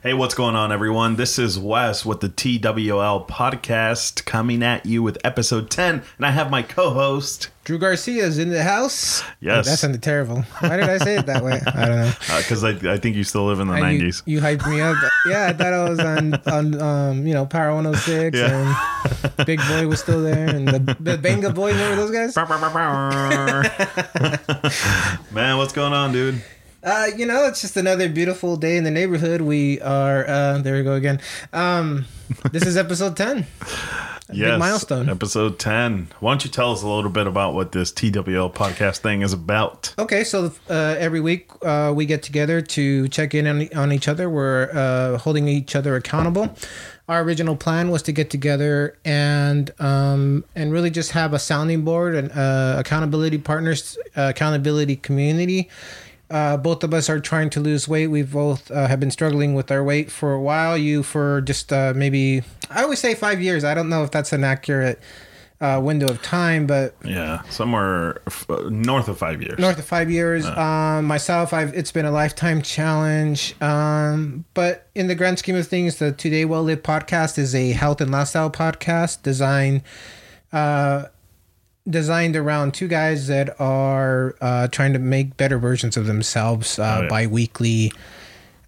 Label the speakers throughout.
Speaker 1: Hey, what's going on, everyone? This is Wes with the TWL podcast coming at you with episode 10, and I have my co host.
Speaker 2: Drew Garcia's in the house.
Speaker 1: Yes.
Speaker 2: that sounded terrible. Why did I say it that way? I don't know.
Speaker 1: Because I, I think you still live in the
Speaker 2: And
Speaker 1: 90s.
Speaker 2: You, you hyped me up. Yeah, I thought I was on on um you know Power 106
Speaker 1: Yeah.
Speaker 2: and Big Boy was still there and the the Vengaboys. Remember those guys?
Speaker 1: Man, what's going on, dude?
Speaker 2: Uh, you know, it's just another beautiful day in the neighborhood. We are uh there we go again. Um, this is episode 10. A big milestone.
Speaker 1: Episode 10. Why don't you tell us a little bit about what this TWL podcast thing is about?
Speaker 2: Okay, so uh, every week uh, we get together to check in on, on each other. We're uh, holding each other accountable. Our original plan was to get together and um, and really just have a sounding board and uh, accountability partners, uh, accountability community. Uh, both of us are trying to lose weight. We both uh, have been struggling with our weight for a while. You for just uh, maybe I always say five years. I don't know if that's an accurate uh, window of time, but
Speaker 1: Yeah, somewhere f- north of five years.
Speaker 2: north of five years. Um, myself, I've it's been a lifetime challenge. Um, but in the grand scheme of things, the Today Well Lived podcast is a health and lifestyle podcast designed uh, designed around two guys that are uh, trying to make better versions of themselves uh,
Speaker 1: Oh, yeah.
Speaker 2: bi-weekly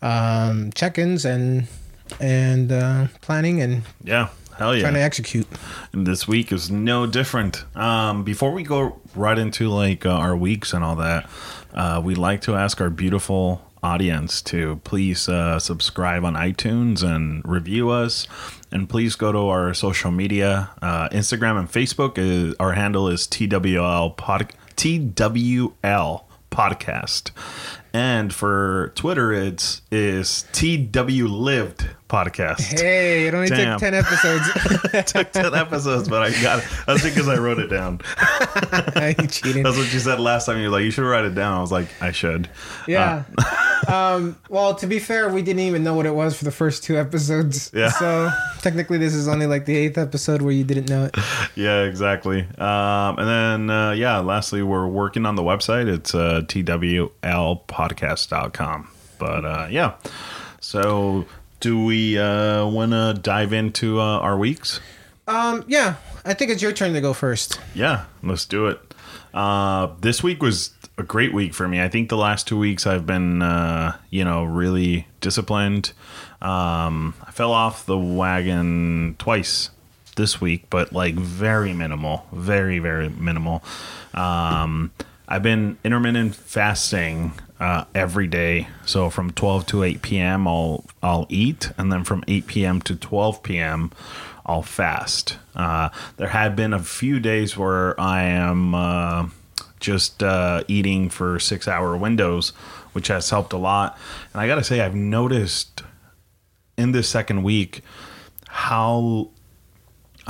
Speaker 2: um, check-ins and and uh, planning and
Speaker 1: Yeah, hell yeah.
Speaker 2: trying to execute.
Speaker 1: And this week is no different. Um, before we go right into like uh, our weeks and all that, uh, we'd like to ask our beautiful audience to please uh, subscribe on iTunes and review us. And please go to our social media, uh, Instagram and Facebook. Is, our handle is TWL pod, TWL podcast. And for Twitter, it's is TW lived podcast.
Speaker 2: Hey, it only
Speaker 1: Damn.
Speaker 2: took ten episodes.
Speaker 1: took 10 episodes, but I got it. That's because I wrote it down.
Speaker 2: Ain't cheating.
Speaker 1: That's what you said last time. You're like, you should write it down. I was like, I should.
Speaker 2: Yeah. um, well, to be fair, we didn't even know what it was for the first two episodes.
Speaker 1: Yeah.
Speaker 2: So technically, this is only like the eighth episode where you didn't know it.
Speaker 1: Yeah, exactly. Um, and then, uh, yeah, lastly, we're working on the website. It's uh, twlpodcast.com. But uh, yeah. So, do we uh, want to dive into uh, our weeks?
Speaker 2: Um, yeah. I think it's your turn to go first.
Speaker 1: Yeah, let's do it. Uh, this week was a great week for me. I think the last two weeks I've been, uh, you know, really disciplined. Um, I fell off the wagon twice this week, but like very minimal, very very minimal. Um, I've been intermittent fasting uh, every day. So from 12 to 8 p.m. I'll I'll eat, and then from 8 p.m. to 12 p.m. I'll fast. Uh, there had been a few days where I am uh, just uh, eating for six hour windows, which has helped a lot. And I gotta say, I've noticed in this second week how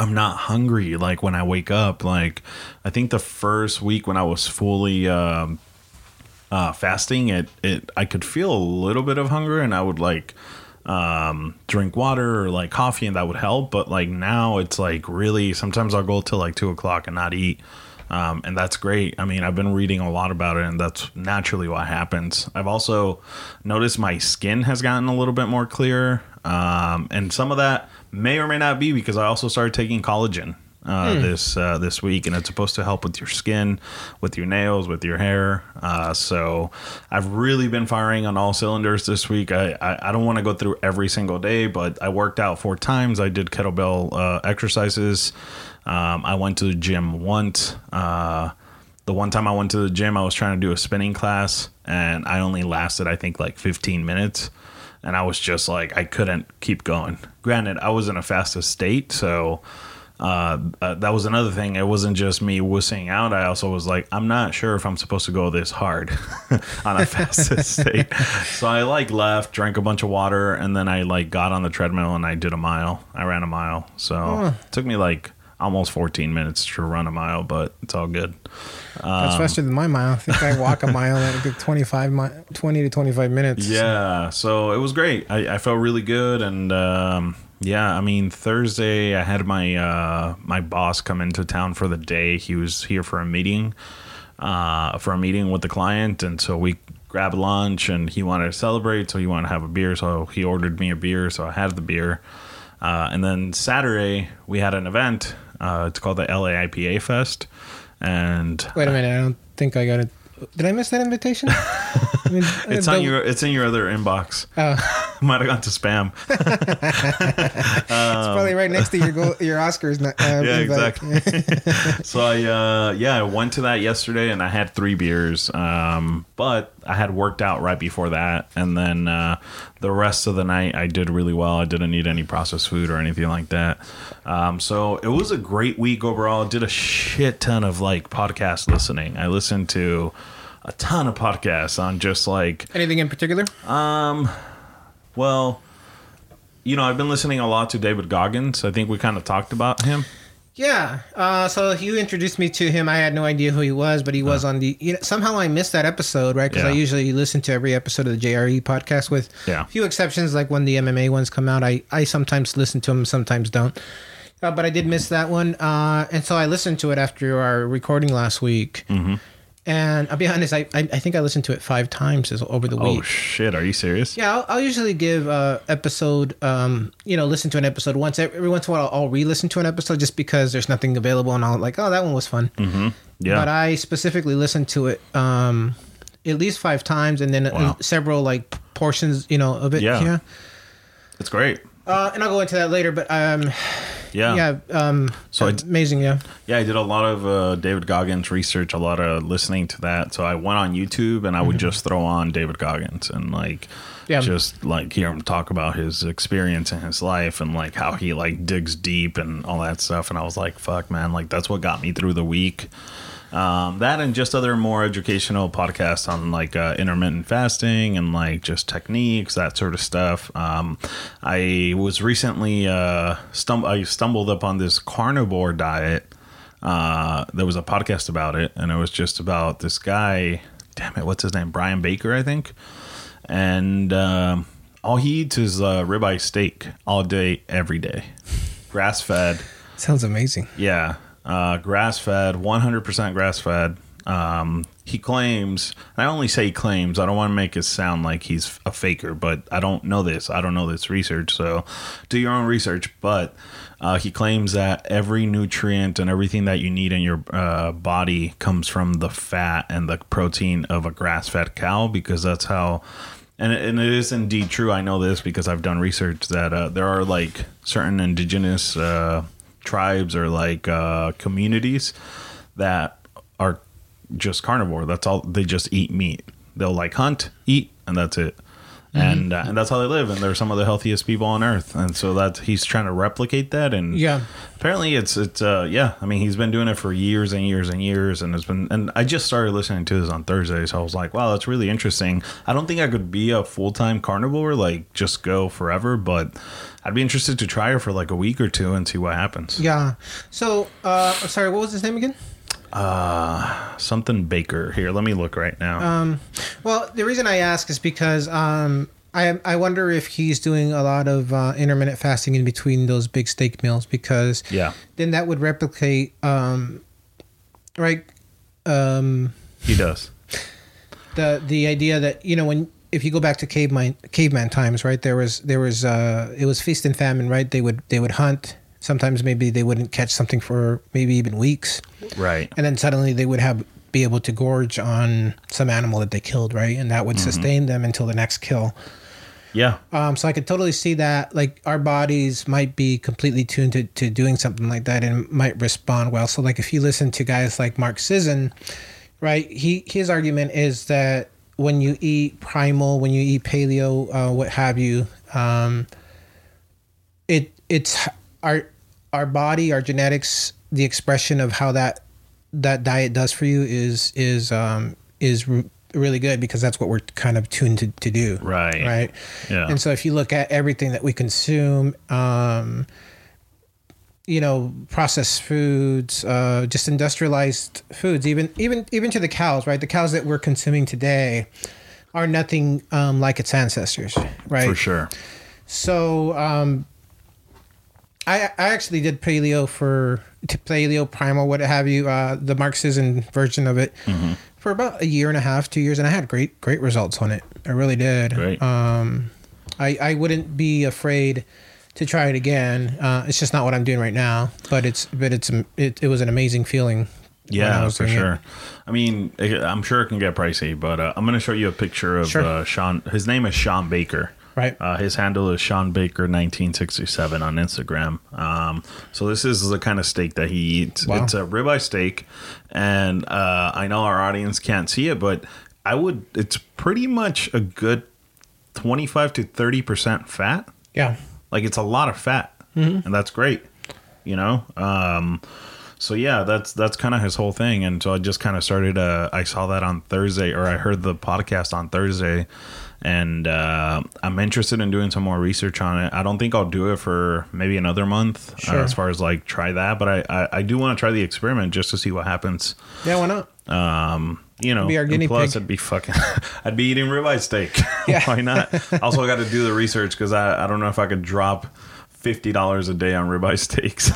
Speaker 1: I'm not hungry like when I wake up. Like I think the first week when I was fully um, uh, fasting, it it I could feel a little bit of hunger, and I would like um drink water or like coffee and that would help. But like now it's like really sometimes i'll go till like two o'clock and not eat. Um, and that's great. I mean i've been reading a lot about it and that's naturally what happens. I've also noticed my skin has gotten a little bit more clear. Um, and some of that may or may not be because i also started taking collagen uh, this uh, this week, and it's supposed to help with your skin, with your nails, with your hair. Uh, so I've really been firing on all cylinders this week. I I, I don't want to go through every single day, but I worked out four times. I did kettlebell uh, exercises. Um, I went to the gym once. Uh, the one time I went to the gym, I was trying to do a spinning class, and I only lasted I think like 15 minutes and I was just like I couldn't keep going. Granted, I was in a fastest state, so uh, uh, that was another thing. It wasn't just me wussing out. I also was like, I'm not sure if I'm supposed to go this hard on a fastest state. So I like left, drank a bunch of water, and then I like got on the treadmill and I did a mile. I ran a mile. So it took me like almost 14 minutes to run a mile, but it's all good.
Speaker 2: That's faster than my mile. I think I walk a mile at a good 25 mi- 20 to 25 minutes.
Speaker 1: Yeah, so it was great. I, I felt really good, and um, yeah, I mean Thursday I had my uh, my boss come into town for the day. He was here for a meeting, uh, for a meeting with the client, and so we grab lunch, and he wanted to celebrate, so he wanted to have a beer. So he ordered me a beer, so I had the beer. Uh, and then Saturday we had an event. Uh, it's called the LA IPA Fest, and
Speaker 2: Wait a minute. I don't think I got it. Did I miss that invitation? I mean,
Speaker 1: it's
Speaker 2: the-
Speaker 1: on your it's in your other inbox.
Speaker 2: Oh,
Speaker 1: Might have gone to spam.
Speaker 2: it's probably right next to your go, your Oscars. Uh,
Speaker 1: yeah, exactly. so I, uh, yeah, I went to that yesterday and I had three beers. Um, but I had worked out right before that, and then uh, the rest of the night I did really well. I didn't eat any processed food or anything like that. Um, so it was a great week overall. I Did a shit ton of like podcast listening. I listened to a ton of podcasts on just like
Speaker 2: Anything in particular?
Speaker 1: Um, well. You know, I've been listening a lot to David Goggins. I think we kind of talked about him.
Speaker 2: Yeah. Uh, so you introduced me to him. I had no idea who he was, but he was on the. You know, somehow I missed that episode, right? Because I usually listen to every episode of the JRE podcast, with
Speaker 1: Yeah.
Speaker 2: a few exceptions, like when the MMA ones come out. I I sometimes listen to them, sometimes don't. Uh, but I did miss that one, uh, and so I listened to it after our recording last week. Mm-hmm. And I'll be honest, I, I I think I listened to it five times over the week.
Speaker 1: Oh shit! Are you serious?
Speaker 2: Yeah, I'll, I'll usually give uh episode um you know listen to an episode once every once in a while I'll, I'll re-listen to an episode just because there's nothing available and I'll like oh that one was fun.
Speaker 1: Mm-hmm. Yeah.
Speaker 2: But I specifically listened to it um at least five times and then uh,
Speaker 1: Wow.
Speaker 2: several like portions you know of it.
Speaker 1: Yeah.
Speaker 2: Yeah.
Speaker 1: It's great.
Speaker 2: Uh, and I'll go into that later, but um
Speaker 1: Yeah.
Speaker 2: yeah um
Speaker 1: So I-
Speaker 2: amazing yeah
Speaker 1: Yeah, I did a lot of uh, David Goggins research, a lot of listening to that. So I went on YouTube and I would just throw on David Goggins and like
Speaker 2: Mm-hmm. Yeah.
Speaker 1: just like hear him talk about his experience in his life and like how he like digs deep and all that stuff. And I was like, fuck, man, like that's what got me through the week. Um, that and just other more educational podcasts on like uh, intermittent fasting and like just techniques, that sort of stuff. Um, I was recently uh, stum- I stumbled upon this carnivore diet. Uh, there was a podcast about it, and it was just about this guy. Damn it, what's his name? Brian Baker, I think. And um, all he eats is uh, ribeye steak all day, every day, grass fed.
Speaker 2: sounds amazing.
Speaker 1: Yeah, uh, grass fed, 100% grass fed. Um, he claims, I only say he claims, I don't want to make it sound like he's a faker, but I don't know this. I don't know this research, so do your own research. But uh, he claims that every nutrient and everything that you need in your uh, body comes from the fat and the protein of a grass fed cow because that's how and and it is indeed true. I know this because I've done research that uh, there are like certain indigenous uh, tribes or like uh, communities that are just carnivore. That's all. They just eat meat. They'll like hunt, eat, and that's it. And uh, and that's how they live. And they're some of the healthiest people on earth. And so that he's trying to replicate that. And
Speaker 2: Yeah.
Speaker 1: apparently it's it's uh yeah. I mean he's been doing it for years and years and years. And it's been and I just started listening to this on Thursday. So I was like, wow, that's really interesting. I don't think I could be a full time carnivore like just go forever, but I'd be interested to try it for like a week or two and see what happens.
Speaker 2: Yeah. So uh sorry, what was his name again?
Speaker 1: Something Baker here. Let me look right now.
Speaker 2: Um, Well, the reason I ask is because um, I I wonder if he's doing a lot of uh, intermittent fasting in between those big steak meals because
Speaker 1: yeah,
Speaker 2: then that would replicate um, right um,
Speaker 1: he does.
Speaker 2: the the idea that you know when if you go back to caveman caveman times right there was there was uh, it was feast and famine right they would they would hunt sometimes maybe they wouldn't catch something for maybe even weeks.
Speaker 1: Right.
Speaker 2: and then suddenly they would have be able to gorge on some animal that they killed right? And that would sustain them until the next kill.
Speaker 1: Yeah.
Speaker 2: um, so i could totally see that like our bodies might be completely tuned to, to doing something like that and might respond well. So like if you listen to guys like mark sisson right he his argument is that when you eat primal when you eat paleo uh, what have you um, it it's our our body our genetics the expression of how that that diet does for you is is um is r- really good because that's what we're kind of tuned to, to do
Speaker 1: Right.
Speaker 2: right
Speaker 1: Yeah.
Speaker 2: and so if you look at everything that we consume um you know processed foods uh just industrialized foods even even even to the cows right the cows that we're consuming today are nothing um like its ancestors right
Speaker 1: For sure.
Speaker 2: so, um, I I actually did paleo for to paleo primal what have you uh, the Mark Sisson version of it
Speaker 1: Mm-hmm.
Speaker 2: for about a year and a half two years and I had great great results on it I really did
Speaker 1: Great.
Speaker 2: um I I wouldn't be afraid to try it again uh, it's just not what I'm doing right now but it's but it's it, it was an amazing feeling
Speaker 1: Yeah,
Speaker 2: was
Speaker 1: for
Speaker 2: doing it.
Speaker 1: sure. I mean, I'm sure it can get pricey, but uh, I'm going to show you a picture of
Speaker 2: Sure.
Speaker 1: uh, Sean. His name is Sean Baker.
Speaker 2: Right.
Speaker 1: Uh, his handle is Sean Baker 1967 on Instagram. Um, so this is the kind of steak that he eats.
Speaker 2: Wow.
Speaker 1: It's a ribeye steak, and uh, I know our audience can't see it, but I would. It's pretty much a good 25 to 30 percent fat.
Speaker 2: yeah
Speaker 1: Like it's a lot of fat,
Speaker 2: Mm-hmm.
Speaker 1: and that's great. You know. Um, so yeah, that's that's kind of his whole thing, and so I just kind of started. Uh, I saw that on Thursday, or I heard the podcast on Thursday, and uh, I'm interested in doing some more research on it. I don't think I'll do it for maybe another month, uh, as far as like try that, but I I, I do want to try the experiment just to see what happens.
Speaker 2: yeah why not
Speaker 1: Um, you know,
Speaker 2: Be our
Speaker 1: and
Speaker 2: guinea
Speaker 1: plus
Speaker 2: pig.
Speaker 1: I'd be fucking, I'd be eating ribeye steak.
Speaker 2: Yeah.
Speaker 1: Why not? Also, I got to do the research because I, I don't know if I could drop fifty dollars a day on ribeye steaks.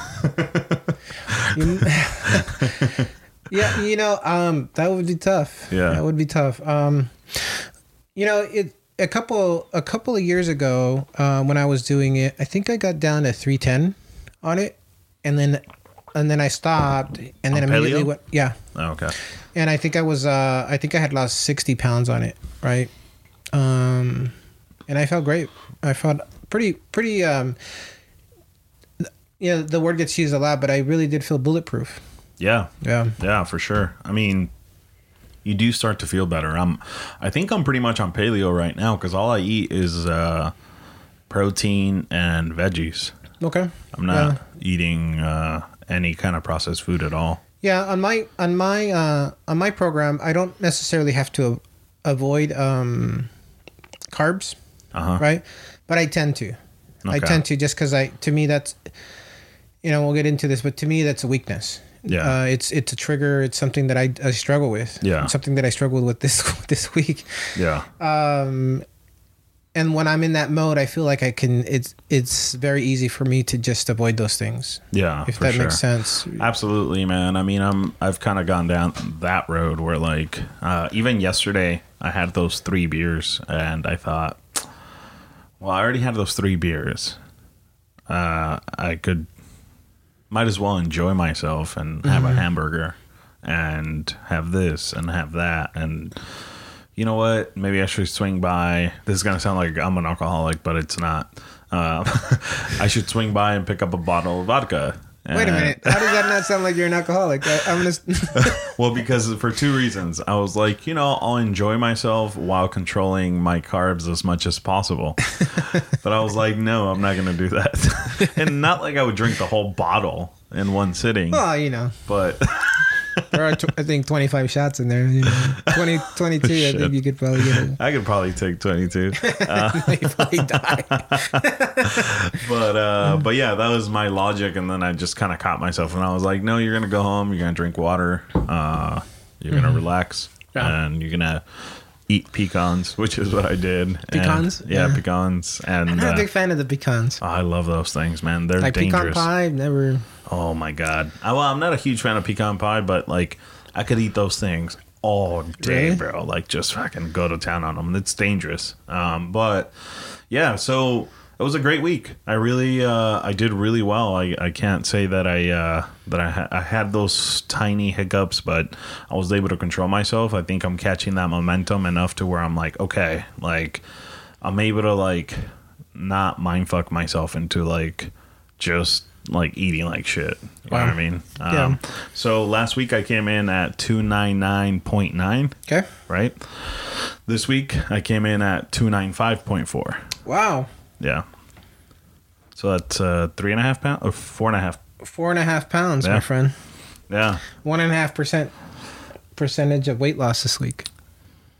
Speaker 2: yeah you know um that would be tough
Speaker 1: Yeah.
Speaker 2: that would be tough um you know it a couple a couple of years ago uh, when i was doing it i think i got down to 310 on it and then and then i stopped and then
Speaker 1: On
Speaker 2: immediately
Speaker 1: paleo?
Speaker 2: went yeah
Speaker 1: Oh, okay.
Speaker 2: and i think i was uh i think i had lost 60 pounds on it right um and i felt great i felt pretty pretty um yeah the word gets used a lot but i really did feel bulletproof
Speaker 1: Yeah,
Speaker 2: yeah
Speaker 1: yeah, for sure. I mean, you do start to feel better. I'm, I think I'm pretty much on paleo right now because all I eat is uh, protein and veggies.
Speaker 2: okay
Speaker 1: I'm not eating uh, any kind of processed food at all.
Speaker 2: Yeah, on my on my uh, on my program, I don't necessarily have to avoid um, carbs,
Speaker 1: Uh huh.
Speaker 2: right? But I tend to. I tend to just because I to me that's you know we'll get into this, but to me that's a weakness.
Speaker 1: Yeah.
Speaker 2: uh, it's it's a trigger. It's something that I, I struggle with.
Speaker 1: Yeah.
Speaker 2: It's something that I struggled with this this week.
Speaker 1: Yeah.
Speaker 2: Um, and when I'm in that mode, I feel like I can. It's it's very easy for me to just avoid those things.
Speaker 1: Yeah.
Speaker 2: If that
Speaker 1: sure.
Speaker 2: makes sense.
Speaker 1: Absolutely, man. I mean, I'm I've kind of gone down that road where like uh, even yesterday I had those three beers and I thought, well, I already had those three beers. Uh, I could might as well enjoy myself and have a hamburger and have this and have that and you know what? Maybe I should swing by. This is gonna sound like I'm an alcoholic, but it's not. Uh, I should swing by and pick up a bottle of vodka.
Speaker 2: Wait a
Speaker 1: uh,
Speaker 2: minute. How does that not sound like you're an alcoholic? I, I'm gonna.
Speaker 1: Well, because for two reasons. I was like, you know, I'll enjoy myself while controlling my carbs as much as possible. but I was like, no, I'm not going to do that. and not like I would drink the whole bottle in one sitting,
Speaker 2: well, you know,
Speaker 1: but
Speaker 2: there are, tw- I think, 25 shots in there. You know. 20, 22, I think you could probably get it.
Speaker 1: I could probably take 22.
Speaker 2: you probably die.
Speaker 1: But uh but yeah, that was my logic and then I just kind of caught myself and I was like, no, you're going to go home, you're going to drink water, uh you're going to relax
Speaker 2: Yeah.
Speaker 1: and you're going to eat pecans, which is what I did. And-
Speaker 2: Pecans?
Speaker 1: yeah,
Speaker 2: Yeah.
Speaker 1: pecans and
Speaker 2: I'm not
Speaker 1: uh,
Speaker 2: a big fan of the pecans.
Speaker 1: I love those things, man. They're
Speaker 2: Like pecan
Speaker 1: dangerous.
Speaker 2: pie, I've never.
Speaker 1: Oh my god. I, well, I'm not a huge fan of pecan pie, but like I could eat those things all day,
Speaker 2: Really?
Speaker 1: bro. Like just fucking go to town on them. It's dangerous. Um, but yeah, so it was a great week. I really, uh, I did really well. I, I can't say that I uh, that I, ha- I had those tiny hiccups, but I was able to control myself. I think I'm catching that momentum enough to where I'm like, okay, like I'm able to like not mind fuck myself into like just like eating like shit. You know what I
Speaker 2: Wow.
Speaker 1: mean?
Speaker 2: Yeah.
Speaker 1: Um, so last week I came in at 299.9,
Speaker 2: Okay.
Speaker 1: right? This week I came in at 295.4.
Speaker 2: Wow.
Speaker 1: Yeah. So that's uh, three and a half pounds or four and a half.
Speaker 2: Four and a half pounds,
Speaker 1: Yeah.
Speaker 2: my friend.
Speaker 1: Yeah.
Speaker 2: One and a half percent percentage of weight loss this week.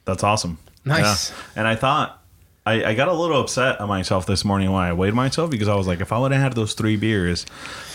Speaker 1: That's awesome.
Speaker 2: Nice.
Speaker 1: Yeah. And I thought I, I got a little upset at myself this morning when I weighed myself because I was like, if I would have had those three beers,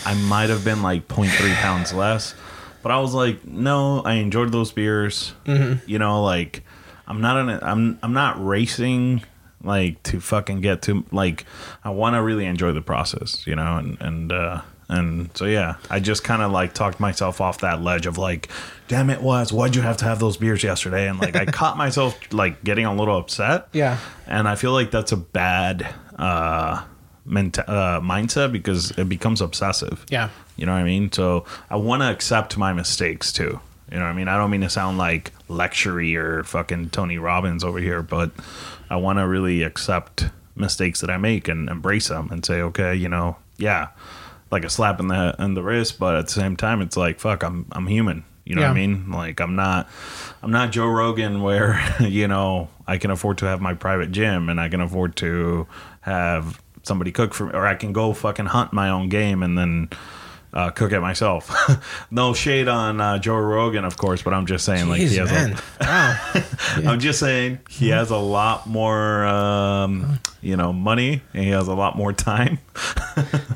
Speaker 1: I might have been like 0.3 pounds less. But I was like, no, I enjoyed those beers.
Speaker 2: Mm-hmm.
Speaker 1: You know, like I'm not in a, I'm I'm not racing like to fucking get to like I want to really enjoy the process, you know, and and uh and so yeah, I just kind of like talked myself off that ledge of like, damn it, was why'd you have to have those beers yesterday? And like I caught myself like getting a little upset.
Speaker 2: Yeah.
Speaker 1: and I feel like that's a bad uh, menta- uh mindset because it becomes obsessive.
Speaker 2: Yeah.
Speaker 1: You know what I mean? So I want to accept my mistakes too. You know what I mean? I don't mean to sound like lectury or fucking Tony Robbins over here, but I want to really accept mistakes that I make and embrace them and say, okay, you know, yeah, like a slap in the in the wrist, but at the same time, it's like, fuck, I'm I'm human. You know what I mean? Like I'm not I'm not Joe Rogan where, you know, I can afford to have my private gym and I can afford to have somebody cook for me or I can go fucking hunt my own game and then uh, cook it myself. no shade on uh, Joe Rogan, of course, but I'm just saying, like, he
Speaker 2: Jeez,
Speaker 1: has
Speaker 2: man. wow.
Speaker 1: I'm just saying he has a lot more, um, you know, money and he has a lot more time.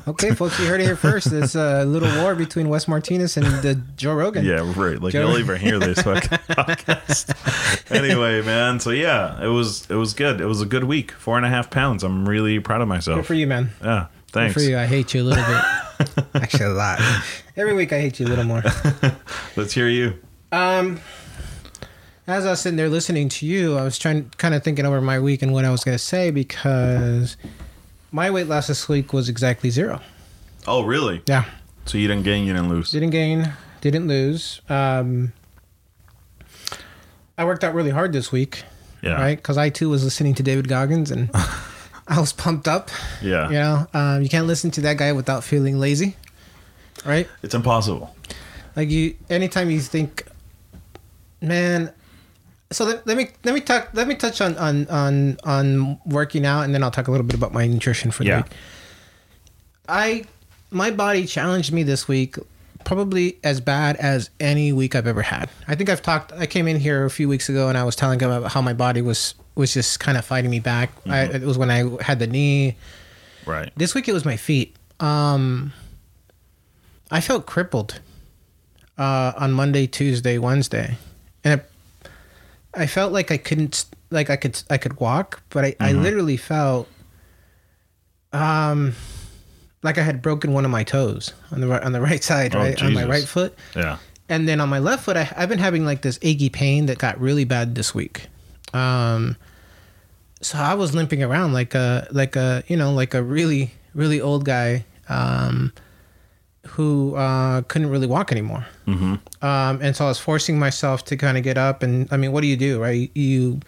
Speaker 2: Okay, folks, you heard it here first. There's a little war between Wes Martinez and the Joe Rogan.
Speaker 1: Yeah, right. Like
Speaker 2: Joe-
Speaker 1: you'll even hear this fucking podcast. anyway, man. So yeah, it was it was good. It was a good week. Four and a half pounds. I'm really proud of
Speaker 2: Good
Speaker 1: myself.
Speaker 2: for you, man.
Speaker 1: Yeah.
Speaker 2: Good
Speaker 1: Thanks.
Speaker 2: for you. I hate you a little bit. Actually, a lot. Every week, I hate you a little more.
Speaker 1: Let's hear you.
Speaker 2: Um, as I was sitting there listening to you, I was trying, kind of thinking over my week and what I was going to say because my weight loss this week was exactly zero.
Speaker 1: Oh, really?
Speaker 2: Yeah,
Speaker 1: So you didn't gain, you didn't lose.
Speaker 2: didn't gain, didn't lose. Um, I worked out really hard this week,
Speaker 1: Yeah.
Speaker 2: right? Because I too was listening to David Goggins and I was pumped up.
Speaker 1: Yeah.
Speaker 2: You know, um, you can't listen to that guy without feeling lazy, right?
Speaker 1: It's impossible.
Speaker 2: Like you, anytime you think, man. So let, let me let me talk. Let me touch on on on on working out, and then I'll talk a little bit about my nutrition for the week. I my body challenged me this week, probably as bad as any week I've ever had. I think I've talked. I came in here a few weeks ago, and I was telling him about how my body was was just kind of fighting me back. I, it was when I had the knee.
Speaker 1: Right.
Speaker 2: This week it was my feet. Um, I felt crippled uh, on Monday, Tuesday, Wednesday, and it, I felt like I couldn't, like I could, I could walk, but I, I literally felt, um, like I had broken one of my toes on the right, on the right side,
Speaker 1: Oh,
Speaker 2: right on my right foot,
Speaker 1: Yeah.
Speaker 2: and then on my left foot, I, I've been having like this achy pain that got really bad this week. Um, so I was limping around like a like a you know like a really really old guy um, who uh, couldn't really walk anymore.
Speaker 1: Mm-hmm.
Speaker 2: Um, and so I was forcing myself to kind of get up. And I mean, what do you do, right? You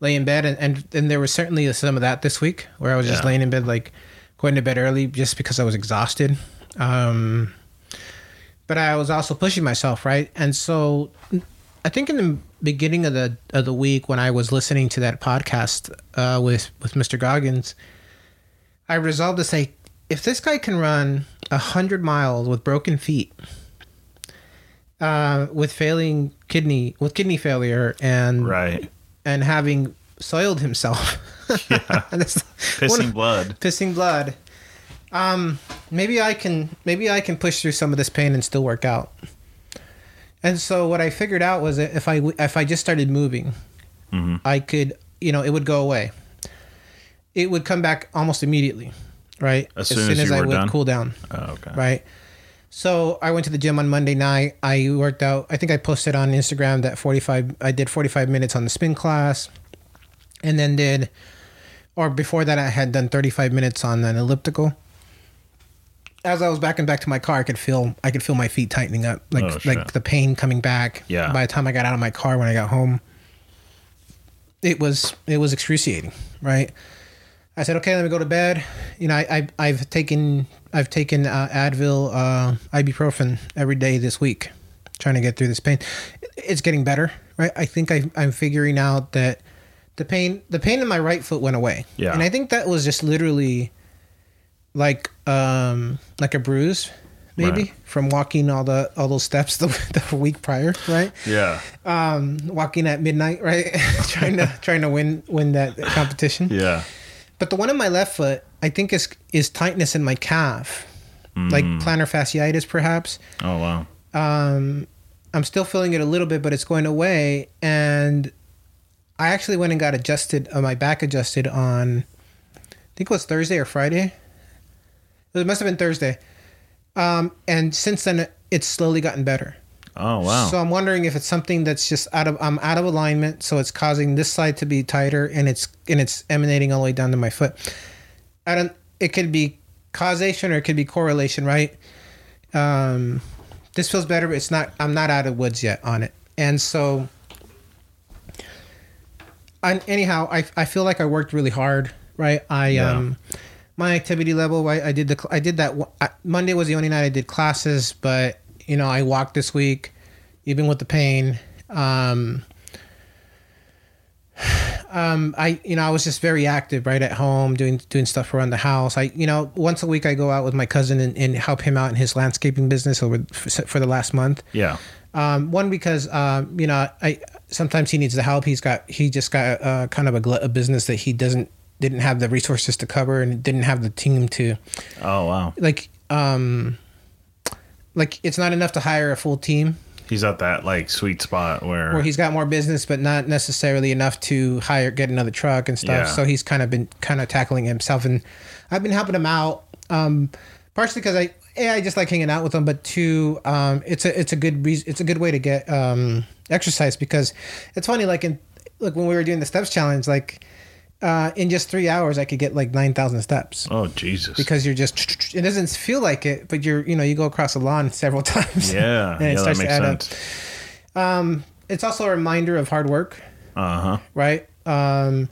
Speaker 2: lay in bed, and and, and there was certainly some of that this week where I was just
Speaker 1: Yeah.
Speaker 2: laying in bed, like going to bed early just because I was exhausted. Um, but I was also pushing myself, right? And so I think in the beginning of the of the week when I was listening to that podcast uh, with with Mr. Goggins, I resolved to say, if this guy can run a hundred miles with broken feet, uh, with failing kidney with kidney failure and
Speaker 1: Right.
Speaker 2: and having soiled himself,
Speaker 1: Yeah.
Speaker 2: and
Speaker 1: Pissing
Speaker 2: one-
Speaker 1: blood.
Speaker 2: pissing blood. Um, maybe I can maybe I can push through some of this pain and still work out. And so what I figured out was that if I if I just started moving,
Speaker 1: Mm-hmm.
Speaker 2: I could you know it would go away. It would come back almost immediately, right?
Speaker 1: As soon as you
Speaker 2: I would
Speaker 1: done?
Speaker 2: cool down,
Speaker 1: Oh, okay.
Speaker 2: right? So I went to the gym on Monday night. I worked out. I think I posted on Instagram that 45 I did 45 minutes on the spin class and then did or before that I had done 35 minutes on an elliptical. As I was backing back to my car, I could feel I could feel my feet tightening up, like
Speaker 1: Oh,
Speaker 2: like the pain coming back.
Speaker 1: Yeah.
Speaker 2: By the time I got out of my car when I got home, it was it was excruciating, right? I said, okay, let me go to bed. You know, I, I I've taken I've taken uh, Advil, uh, ibuprofen every day this week, trying to get through this pain. It's getting better, right? I think I, I'm figuring out that the pain the pain in my right foot went away.
Speaker 1: Yeah.
Speaker 2: and I think that was just literally like um like a bruise, maybe
Speaker 1: Right.
Speaker 2: from walking all the all those steps the, the week prior, right?
Speaker 1: Yeah.
Speaker 2: Um, walking at midnight, right? trying to trying to win win that competition.
Speaker 1: Yeah.
Speaker 2: But the one on my left foot, I think is is tightness in my calf, like plantar fasciitis, perhaps.
Speaker 1: Oh wow.
Speaker 2: Um, I'm still feeling it a little bit, but it's going away, and I actually went and got adjusted, uh, my back adjusted on, I think it was Thursday or Friday. It must have been Thursday. Um, and since then, it's slowly gotten better.
Speaker 1: Oh wow.
Speaker 2: So I'm wondering if it's something that's just out of I'm out of alignment, so it's causing this side to be tighter, and it's and it's emanating all the way down to my foot. I don't. It could be causation or it could be correlation, right? Um, this feels better, but it's not. I'm not out of woods yet on it, and so. I, anyhow, I, I feel like I worked really hard, right? I
Speaker 1: Yeah.
Speaker 2: um, my activity level, right? I did the I did that. I, Monday was the only night I did classes, but you know I walked this week, even with the pain. Um, um, I you know I was just very active right at home doing doing stuff around the house. I you know once a week I go out with my cousin and, and help him out in his landscaping business over for, for the last month.
Speaker 1: yeah.
Speaker 2: Um, one because um, you know I sometimes he needs the help. He's got he just got uh, kind of a, glut of business that he doesn't didn't have the resources to cover and didn't have the team to
Speaker 1: Oh wow.
Speaker 2: like um like it's not enough to hire a full team
Speaker 1: He's at that like sweet spot where,
Speaker 2: where he's got more business but not necessarily enough to hire get another truck and stuff
Speaker 1: Yeah.
Speaker 2: so he's kind of been kind of tackling himself and i've been helping him out um partially because i a i just like hanging out with him but two um it's a it's a good reason it's a good way to get um exercise because it's funny like in like when we were doing the steps challenge like uh in just three hours i could get like 9000 steps
Speaker 1: oh Jesus.
Speaker 2: because you're just it doesn't feel like it but you're you know you go across the lawn several times
Speaker 1: yeah,
Speaker 2: and it
Speaker 1: yeah, that
Speaker 2: starts to
Speaker 1: makes
Speaker 2: add up.
Speaker 1: sense.
Speaker 2: it's also a reminder of hard work
Speaker 1: Uh huh.
Speaker 2: right um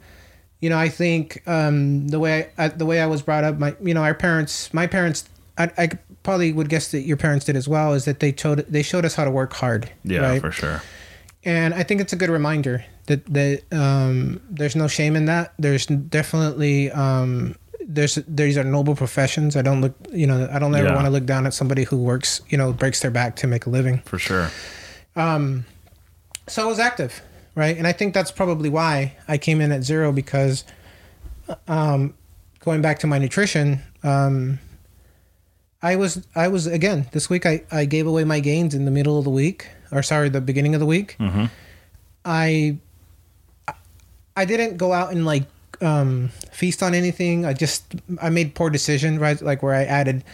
Speaker 2: you know i think um the way I, the way i was brought up my you know our parents my parents i, I probably would guess that your parents did as well is that they showed they showed us how to work hard
Speaker 1: Yeah,
Speaker 2: right
Speaker 1: for sure.
Speaker 2: and i think it's a good reminder that that um there's no shame in that there's definitely um there's these are noble professions i don't look you know i don't ever
Speaker 1: Yeah.
Speaker 2: want to look down at somebody who works you know breaks their back to make a living
Speaker 1: For sure.
Speaker 2: so I was active, right? And I think that's probably why I came in at zero because, um, going back to my nutrition, um, I was I was again this week I I gave away my gains in the middle of the week or sorry the beginning of the week.
Speaker 1: Mm-hmm.
Speaker 2: I I didn't go out and like um, feast on anything. I just I made poor decision right like where I added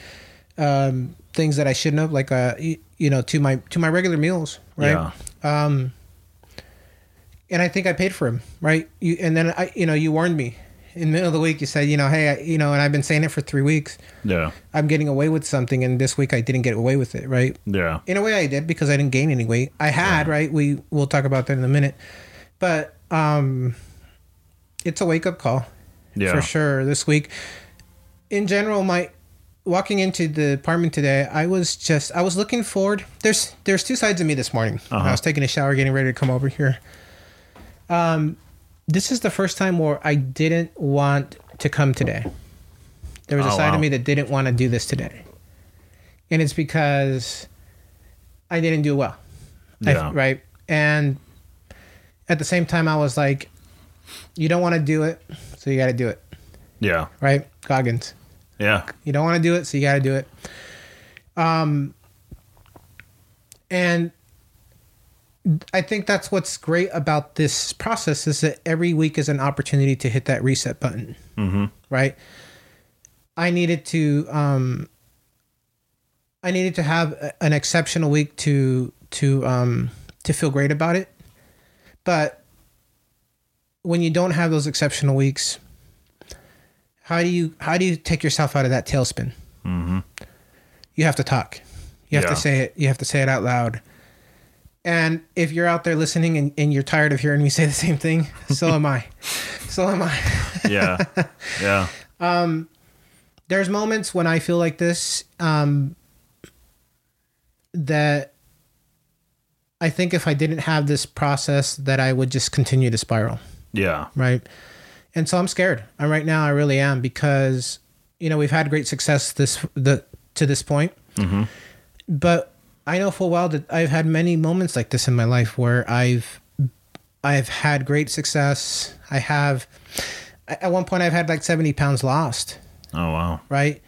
Speaker 2: um, things that I shouldn't have like uh y- you know to my to my regular meals right
Speaker 1: Yeah.
Speaker 2: and I think I paid for him, right? You and then I, you know, you warned me in the middle of the week. You said, you know, hey, I, you know, and I've been saying it for three weeks.
Speaker 1: Yeah.
Speaker 2: I'm getting away with something, and this week I didn't get away with it, right?
Speaker 1: Yeah.
Speaker 2: In a way, I did because I didn't gain any weight. I had, right? We we'll talk about that in a minute, but um, it's a wake up call
Speaker 1: Yeah.
Speaker 2: for sure this week. In general, my walking into the apartment today, I was just I was looking forward. There's there's two sides of me this morning.
Speaker 1: Uh-huh.
Speaker 2: I was taking a shower, getting ready to come over here. Um, this is the first time where I didn't want to come today. There was a
Speaker 1: Oh,
Speaker 2: side
Speaker 1: wow.
Speaker 2: of me that didn't want to do this today, and it's because I didn't do well. I-
Speaker 1: Yeah.
Speaker 2: right. And at the same time, I was like, you don't want to do it, so you got to do it.
Speaker 1: Yeah.
Speaker 2: Right? Goggins.
Speaker 1: Yeah.
Speaker 2: You don't want to do it, so you got to do it. Um, and I think that's what's great about this process is that every week is an opportunity to hit that reset button.
Speaker 1: Mm-hmm.
Speaker 2: Right? I needed to um, I needed to have an exceptional week to to um, to feel great about it. But when you don't have those exceptional weeks, how do you how do you take yourself out of that tailspin?
Speaker 1: Mm-hmm.
Speaker 2: You have to talk. You have
Speaker 1: Yeah.
Speaker 2: to say it. You have to say it out loud. And if you're out there listening and, and you're tired of hearing me say the same thing, so am I. So am I.
Speaker 1: Yeah. yeah.
Speaker 2: There's moments when I feel like this um, that I think if I didn't have this process, that I would just continue to spiral.
Speaker 1: Yeah.
Speaker 2: right? And so I'm scared. I'm right now. I really am because you know we've had great success this the to this point, mm-hmm. but I know full well that I've had many moments like this in my life where I've I've had great success. I have at one point I've had like 70 pounds lost,
Speaker 1: Oh wow.
Speaker 2: right,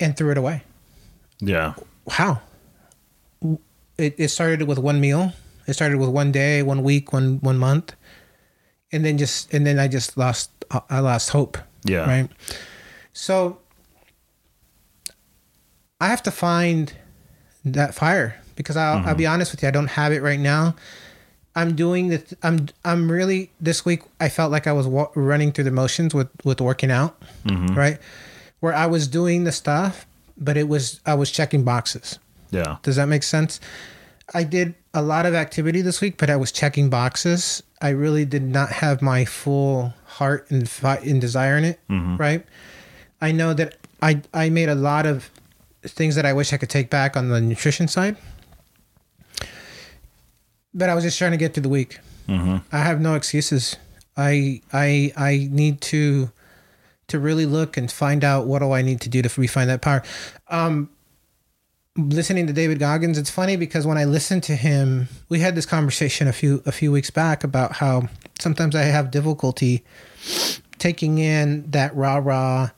Speaker 2: and threw it away.
Speaker 1: Yeah.
Speaker 2: How? It, it started with one meal. It started with one day, one week, one one month, and then just and then I just lost I lost hope.
Speaker 1: Yeah.
Speaker 2: Right. So I have to find that fire because I'll, I'll be mm-hmm. honest with you, I don't have it right now. I'm doing the. I'm. I'm really this week. I felt like I was wa- running through the motions with with working out, mm-hmm. right? Where I was doing the stuff, but it was I was checking boxes.
Speaker 1: Yeah.
Speaker 2: Does that make sense? I did a lot of activity this week, but I was checking boxes. I really did not have my full heart and and desire in it, right? I know that I I made a lot of things that I wish I could take back on the nutrition side, but I was just trying to get through the week. I have no excuses. I I I need to to really look and find out what do I need to do to refine that power. Um, listening to David Goggins, it's funny because when I listen to him, we had this conversation a few a few weeks back about how sometimes I have difficulty taking in that rah rah,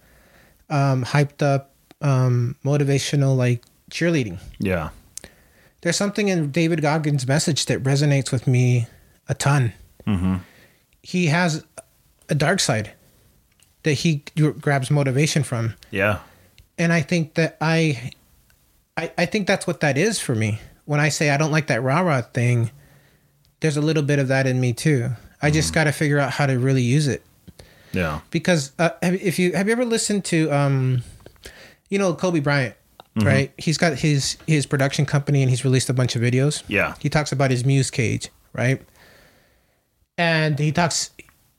Speaker 2: um, hyped up, um, motivational like cheerleading.
Speaker 1: Yeah.
Speaker 2: There's something in David Goggins' message that resonates with me a ton. He has a dark side that he grabs motivation from
Speaker 1: Yeah.
Speaker 2: and I think that I, I, I think that's what that is for me. When I say I don't like that rah rah thing, there's a little bit of that in me too. I just got to figure out how to really use it
Speaker 1: Yeah.
Speaker 2: because uh, if you have you ever listened to um, you know Kobe Bryant, right? He's got his his production company and he's released a bunch of videos.
Speaker 1: Yeah.
Speaker 2: He talks about his muse cage, right? And he talks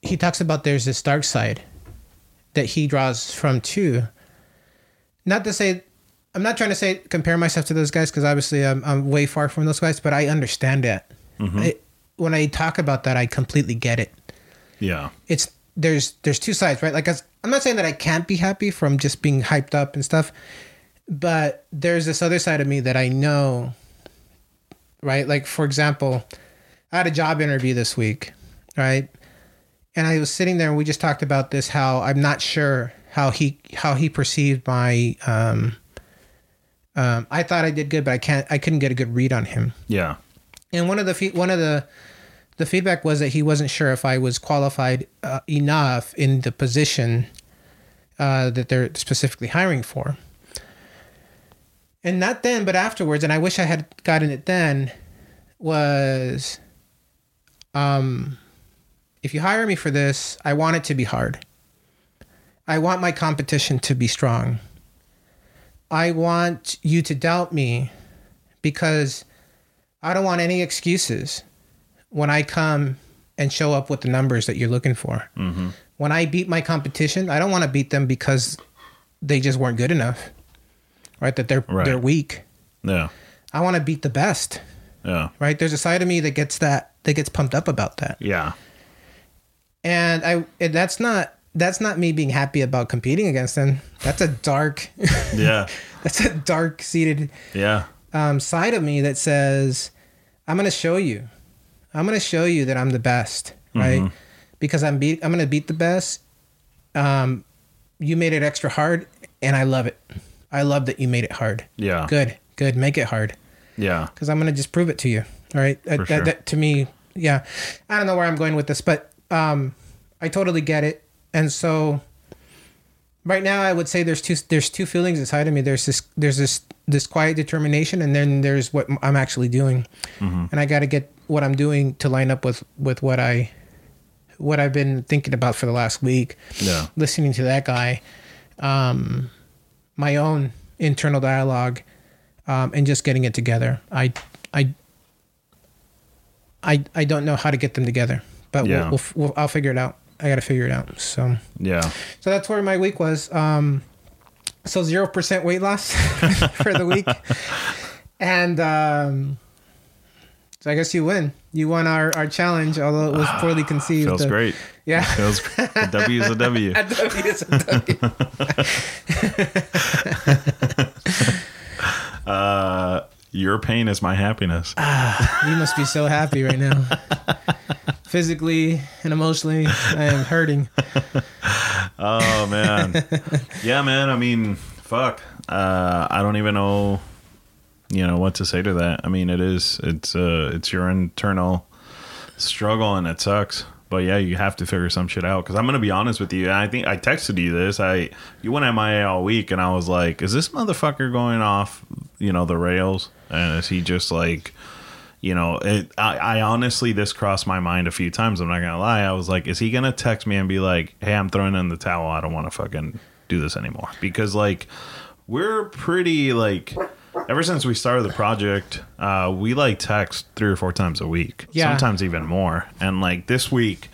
Speaker 2: he talks about there's this dark side that he draws from too. Not to say I'm not trying to say compare myself to those guys because obviously I'm I'm way far from those guys, but I understand that. I, when I talk about that, I completely get it.
Speaker 1: Yeah.
Speaker 2: It's there's there's two sides, right? Like I'm not saying that I can't be happy from just being hyped up and stuff, but there's this other side of me that I know, right? Like for example, I had a job interview this week, right? And I was sitting there and we just talked about this how I'm not sure how he how he perceived my um um I thought I did good but I can't I couldn't get a good read on him.
Speaker 1: Yeah.
Speaker 2: And one of the fe- one of the the feedback was that he wasn't sure if I was qualified uh, enough in the position uh, that they're specifically hiring for. And not then, but afterwards, and I wish I had gotten it then, was um, if you hire me for this, I want it to be hard. I want my competition to be strong. I want you to doubt me because I don't want any excuses when I come and show up with the numbers that you're looking for. Mm-hmm. When I beat my competition, I don't want to beat them because they just weren't good enough, right? That they're
Speaker 1: Right.
Speaker 2: they're weak.
Speaker 1: Yeah.
Speaker 2: I want to beat the best,
Speaker 1: Yeah.
Speaker 2: right? There's a side of me that gets that that gets pumped up about that,
Speaker 1: Yeah.
Speaker 2: and I and that's not that's not me being happy about competing against them. That's a dark,
Speaker 1: Yeah.
Speaker 2: that's a dark seated
Speaker 1: Yeah.
Speaker 2: um, side of me that says, "I'm going to show you. I'm going to show you that I'm the best, right? Because I'm beat. I'm going to beat the best. Um, you made it extra hard, and I love it. I love that you made it hard.
Speaker 1: Yeah.
Speaker 2: Good, good. Make it hard,
Speaker 1: Yeah.
Speaker 2: because I'm going to just prove it to you. All right. That,
Speaker 1: For
Speaker 2: that-
Speaker 1: sure.
Speaker 2: that- to me, yeah. I don't know where I'm going with this, but um, I totally get it. And so, right now, I would say there's two there's two feelings inside of me. There's this there's this this quiet determination, and then there's what I'm actually doing, and I got to get what I'm doing to line up with with what I what I've been thinking about for the last week.
Speaker 1: Yeah.
Speaker 2: Listening to that guy, um, my own internal dialogue, um, and just getting it together. I I I I don't know how to get them together, but
Speaker 1: Yeah.
Speaker 2: we'll, we'll, we'll I'll figure it out. I got to figure it out. So
Speaker 1: Yeah.
Speaker 2: so that's where my week was. Um, so zero percent weight loss for the week, and um, so I guess you win. You won our, our challenge, although it was poorly conceived.
Speaker 1: Feels
Speaker 2: Uh,
Speaker 1: great.
Speaker 2: Yeah.
Speaker 1: Feels a W is a W.
Speaker 2: A W is a W.
Speaker 1: Uh, your pain is my happiness.
Speaker 2: you must be so happy right now. Physically and emotionally, I am hurting.
Speaker 1: Oh man. yeah, man. I mean, fuck. Uh, I don't even know, you know, what to say to that. I mean, it is. It's uh, it's your internal struggle, and it sucks. but yeah, you have to figure some shit out. Because I'm gonna be honest with you. and I think I texted you this. I you went MIA all week, and I was like, "Is this motherfucker going off? You know the rails? And is he just like?" You know, it, I, I honestly, this crossed my mind a few times. I'm not gonna lie. I was like, is he gonna text me and be like, "Hey, I'm throwing in the towel. I don't want to fucking do this anymore." Because like, we're pretty like ever since we started the project uh we like text three or four times a week
Speaker 2: Yeah.
Speaker 1: sometimes even more and like this week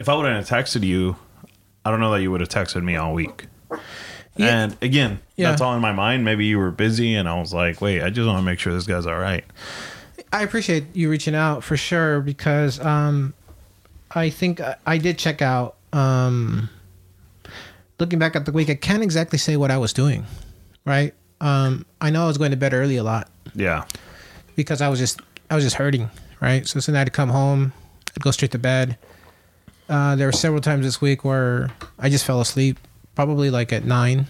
Speaker 1: if i wouldn't have texted you i don't know that you would have texted me all week
Speaker 2: Yeah.
Speaker 1: and again
Speaker 2: Yeah.
Speaker 1: that's all in my mind maybe you were busy and i was like wait i just want to make sure this guy's all right
Speaker 2: I appreciate you reaching out for sure because um, I think I, did check out. Um, looking back at the week, I can't exactly say what I was doing, right? Um, I know I was going to bed early a lot
Speaker 1: yeah
Speaker 2: because I was just I was just hurting, right? So then I'd come home, I'd go straight to bed. Uh, there were several times this week where I just fell asleep, probably like at nine,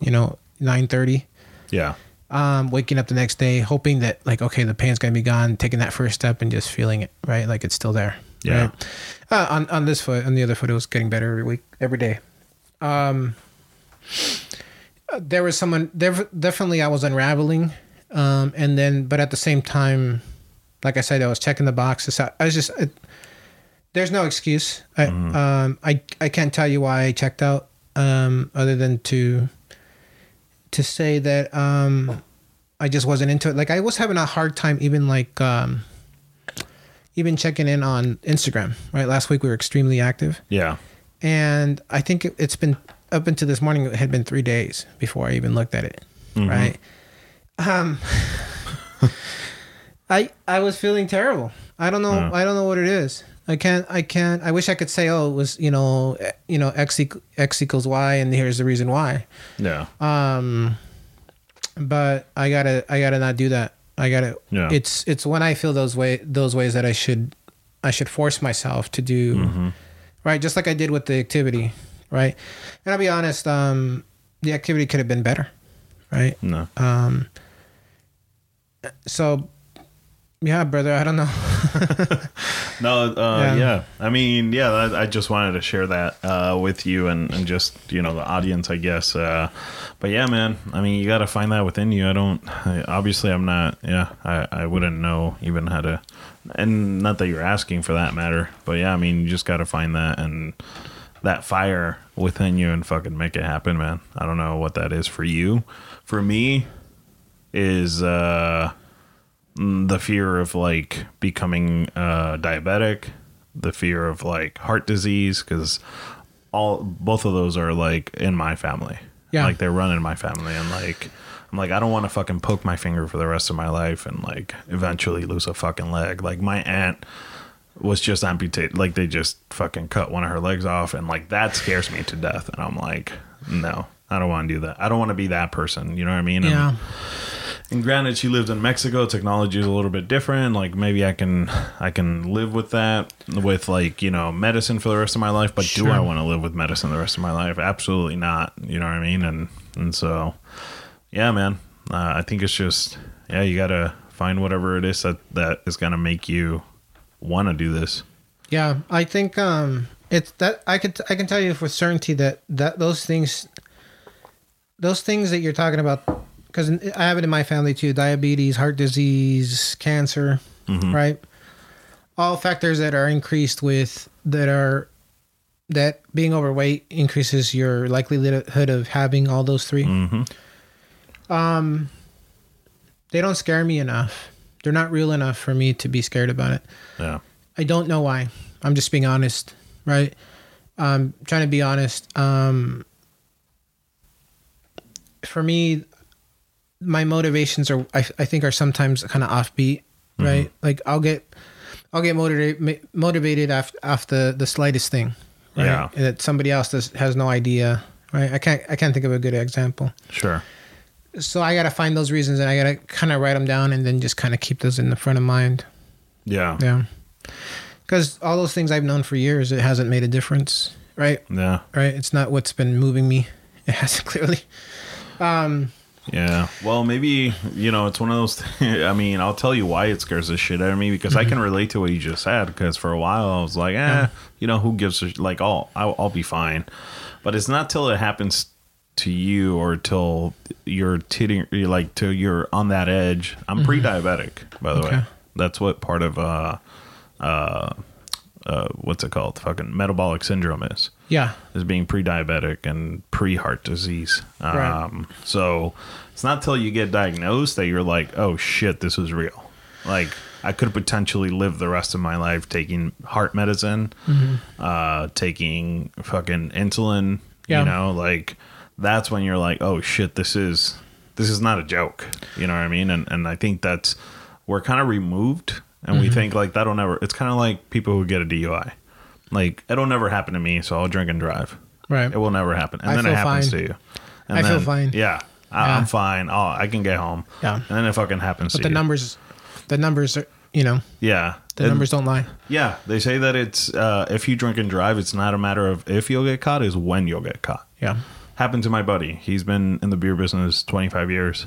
Speaker 2: you know, nine thirty
Speaker 1: yeah
Speaker 2: um, waking up the next day, hoping that like, okay, the pain's gonna be gone, taking that first step and just feeling it, right? Like it's still there.
Speaker 1: Yeah.
Speaker 2: Right? Uh, on on this foot, on the other foot, it was getting better every week, every day. Um, uh, there was someone there. Definitely, I was unraveling, um, and then, but at the same time, like I said, I was checking the boxes. I, I was just. It, there's no excuse. I um I I can't tell you why I checked out. Um, other than to to say that um I just wasn't into it. Like I was having a hard time even like um even checking in on Instagram. Right, last week we were extremely active,
Speaker 1: yeah
Speaker 2: and I think it, it's been up until this morning. It had been three days before I even looked at it. Right. Um. I I was feeling terrible. I don't know.
Speaker 1: Yeah.
Speaker 2: I don't know what it is. I can't. I can't. I wish I could say, oh, it was you know, eh, you know, x equ- x equals y, and here's the reason why.
Speaker 1: yeah
Speaker 2: Um, but I gotta, I gotta not do that. I gotta.
Speaker 1: Yeah.
Speaker 2: It's it's when I feel those way those ways that I should, I should force myself to do,
Speaker 1: Mm-hmm.
Speaker 2: right? Just like I did with the activity, right? And I'll be honest. Um, the activity could have been better, right?
Speaker 1: no
Speaker 2: Um. So, yeah, brother. I don't know.
Speaker 1: No, uh,
Speaker 2: Yeah.
Speaker 1: yeah. I mean, yeah, I, I just wanted to share that uh, with you and, and just, you know, the audience, I guess. Uh, but yeah, man, I mean, you got to find that within you. I don't, I, obviously, I'm not, yeah, I, I wouldn't know even how to, and not that you're asking for that matter, but yeah, I mean, you just got to find that and that fire within you and fucking make it happen, man. I don't know what that is for you. For me, is, uh, the fear of like becoming uh, diabetic, the fear of like heart disease, because all both of those are like in my family.
Speaker 2: Yeah.
Speaker 1: like they run in my family, and like I'm like I don't want to fucking poke my finger for the rest of my life and like eventually lose a fucking leg. Like my aunt was just amputated, like they just fucking cut one of her legs off, and like that scares me to death. And I'm like, no. I don't want to do that. I don't want to be that person. You know what I mean?
Speaker 2: Yeah.
Speaker 1: and granted, she lived in Mexico. Technology is a little bit different. Like maybe I can I can live with that with like you know medicine for the rest of my life. But do I want to live with medicine the rest of my life? Absolutely not. You know what I mean? And and so yeah, man. Uh, I think it's just yeah, you gotta find whatever it is that that is gonna make you want to do this.
Speaker 2: Yeah, I think um it's that I could I can tell you for certainty that that those things those things that you're talking about because I have it in my family too diabetes heart disease cancer right all factors that are increased with that are that being overweight increases your likelihood of having all those 3
Speaker 1: Mm-hmm.
Speaker 2: um they don't scare me enough they're not real enough for me to be scared about it
Speaker 1: Yeah.
Speaker 2: I don't know why. I'm just being honest, right? I'm trying to be honest. Um, for me, my motivations are, I, I think, are sometimes kind of offbeat, right? Like I'll get, I'll get motivated motivated after after the slightest thing, right?
Speaker 1: Yeah.
Speaker 2: That somebody else does, has no idea, right? I can't I can't think of a good example.
Speaker 1: Sure.
Speaker 2: So I gotta find those reasons and I gotta kind of write them down and then just kind of keep those in the front of mind.
Speaker 1: Yeah.
Speaker 2: Yeah. Because all those things I've known for years, it hasn't made a difference, right?
Speaker 1: Yeah.
Speaker 2: Right? It's not what's been moving me. It hasn't clearly. Um,
Speaker 1: Yeah. Well, maybe you know it's one of those. I mean, I'll tell you why it scares the shit out of me because I can relate to what you just said. Because for a while I was like, eh, you know, who gives a sh- like, I'll, I'll I'll be fine. But it's not till it happens to you or till you're you're like till you're on that edge. I'm pre-diabetic, by the way. That's what part of uh uh uh what's it called? Fucking metabolic syndrome is
Speaker 2: Yeah.
Speaker 1: Is being pre-diabetic and pre-heart disease.
Speaker 2: Right.
Speaker 1: Um, so it's not till you get diagnosed that you're like, oh shit, this is real. Like I could potentially live the rest of my life taking heart medicine,
Speaker 2: Mm-hmm.
Speaker 1: uh, taking fucking insulin.
Speaker 2: Yeah.
Speaker 1: You know, like that's when you're like, oh shit, this is this is not a joke. You know what I mean? And and I think that's we're kind of removed, and
Speaker 2: Mm-hmm.
Speaker 1: we think like that'll never. It's kind of like people who get a DUI. Like it'll never happen to me, so I'll drink and drive.
Speaker 2: Right.
Speaker 1: It will never happen, and
Speaker 2: I
Speaker 1: then it happens
Speaker 2: fine.
Speaker 1: to you. And
Speaker 2: I feel fine.
Speaker 1: Yeah, I,
Speaker 2: Yeah.
Speaker 1: I'm fine. Oh, I can get home.
Speaker 2: Yeah.
Speaker 1: and then it fucking happens to you.
Speaker 2: But the
Speaker 1: you.
Speaker 2: numbers, the numbers are, you know,
Speaker 1: yeah,
Speaker 2: the numbers don't lie.
Speaker 1: Yeah, they say that it's uh, if you drink and drive, it's not a matter of if you'll get caught, is when you'll get caught.
Speaker 2: Yeah.
Speaker 1: Happened to my buddy. He's been in the beer business 25 years.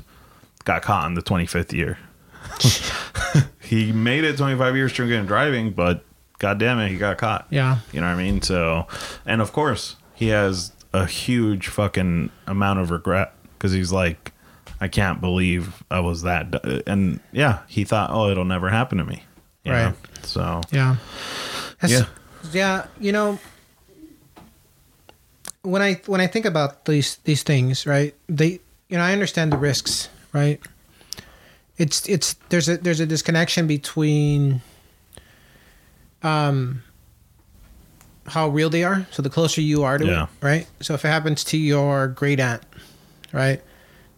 Speaker 1: Got caught in the 25th year. he made it 25 years drinking and driving, but god damn it, he got caught.
Speaker 2: Yeah.
Speaker 1: You know what I mean? So, and of course, he has a huge fucking amount of regret because he's like, I can't believe I was that. d-" And yeah, he thought, oh, it'll never happen to me. you
Speaker 2: Right.
Speaker 1: know? So,
Speaker 2: Yeah. That's-
Speaker 1: Yeah.
Speaker 2: Yeah. You know, when I when I think about these these things, right? They, you know, I understand the risks, right? It's it's there's a there's a disconnection between um how real they are. So the closer you are to
Speaker 1: Yeah.
Speaker 2: it, right? So if it happens to your great aunt, right?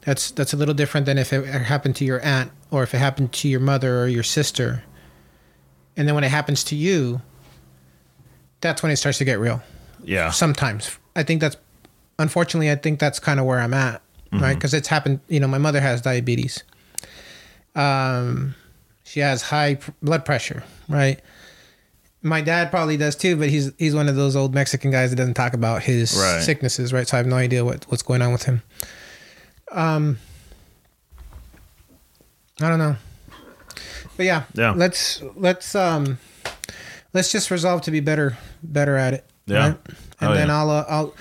Speaker 2: That's that's a little different than if it happened to your aunt or if it happened to your mother or your sister. And then when it happens to you, that's when it starts to get real.
Speaker 1: yeah.
Speaker 2: Sometimes. I think that's unfortunately I think that's kind of where I'm at, right? Cuz it's happened, you know, my mother has diabetes. Um she has high pr- blood pressure, right? My dad probably does too, but he's he's one of those old Mexican guys that doesn't talk about his
Speaker 1: Right.
Speaker 2: sicknesses, right? So I have no idea what what's going on with him. Um I don't know. But yeah,
Speaker 1: Yeah.
Speaker 2: let's let's um let's just resolve to be better better at it.
Speaker 1: Yeah.
Speaker 2: And
Speaker 1: Oh,
Speaker 2: then
Speaker 1: yeah.
Speaker 2: I'll uh, I'll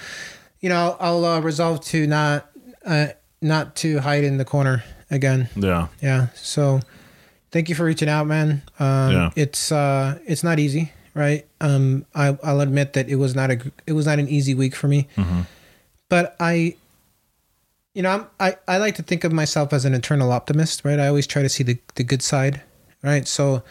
Speaker 2: you know, I'll uh, resolve to not uh not to hide in the corner again.
Speaker 1: Yeah.
Speaker 2: Yeah. So thank you for reaching out, man. Um
Speaker 1: Yeah.
Speaker 2: it's uh it's not easy, right? Um I I'll admit that it was not a it was not an easy week for me.
Speaker 1: Mm-hmm.
Speaker 2: But I you know, I'm, I I like to think of myself as an internal optimist, right? I always try to see the the good side, right? So